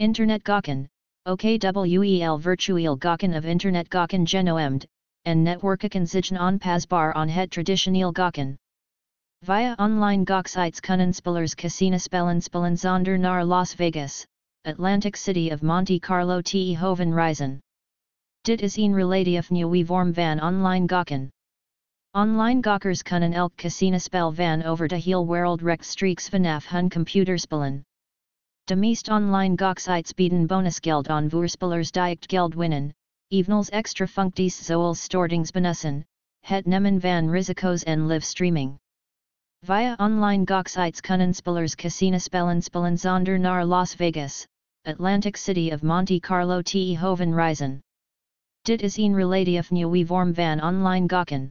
Internet Gawken, OKWEL virtueel Gawken of Internet Gawken genoemd, en netwerken zich onpasbar on het traditioneel Gawken. Via online gawksites kunnen spelers casino spellen spellen zonder naar Las Vegas, Atlantic City of Monte Carlo te Hoven Reizen. Dit is een relatief nieuwe vorm van online Gawken. Online gawkers kunnen elk casino spel van over de heel wereld rechtstreeks vanaf hun computerspellen. De meest online gawksites bieden bonusgeld aan voorspellers die geld winnen, evenals extra functies zoals stortingsbonussen, het nemen van risico's en live streaming. Via online gawksites kunnen spelers casino spellen zonder naar Las Vegas, Atlantic City of Monte Carlo te Hoven Reizen. Dit is een relatief nieuwe vorm van online gokken.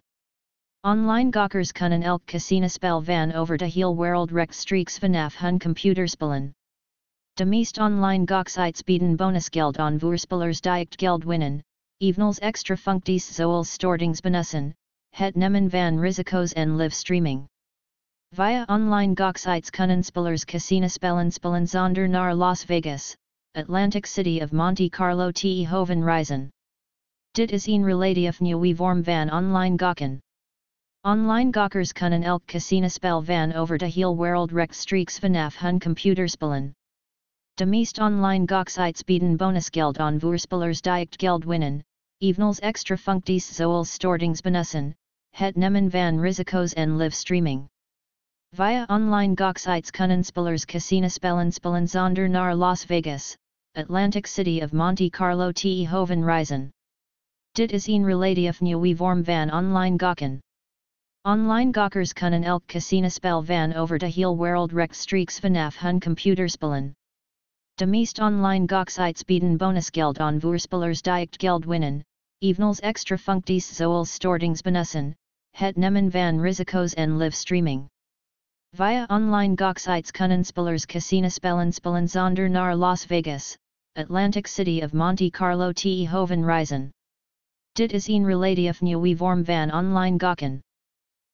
Online gawkers kunnen elk casinospel van over de heel wereld rechtstreeks vanaf hun computerspellen. De meest online gawksites bieden bonusgeld aan voorspellers die geld winnen, evenals extra functies zoals stortingsbonussen, het nemen van risico's en live streaming. Via online gawksites kunnen spelers casinospellen spellen zonder naar Las Vegas, Atlantic City of Monte Carlo te Hoven Reizen. Dit is een relatief nieuwe vorm van online gokken. Online gawkers kunnen elk casinospel van over de heel wereld rechtstreeks vanaf hun computerspellen. De meest online bieden bonusgeld aan voorspellers die geld winnen, evenals extra functies zoals stortingsbonussen, het nemen van risico's en live streaming. Via online gawksites kunnen spelers casinospellen spellen zonder naar Las Vegas, Atlantic City of Monte Carlo te Hoven Reizen. Dit is een relatief nieuwe vorm van online gokken. Online gawkers kunnen elk casinospel van over de heel wereld rechtstreeks vanaf hun computerspellen. De meest online gawksites bieden bonusgeld aan voorspellers die geld winnen, evenals extra functies zoals stortingsbonussen, het nemen van risico's en live streaming. Via online gawksites kunnen spelers casinospellen spellen zonder naar Las Vegas, Atlantic City of Monte Carlo te Hoven Reizen. Dit is een relatief nieuwe vorm van online gawken.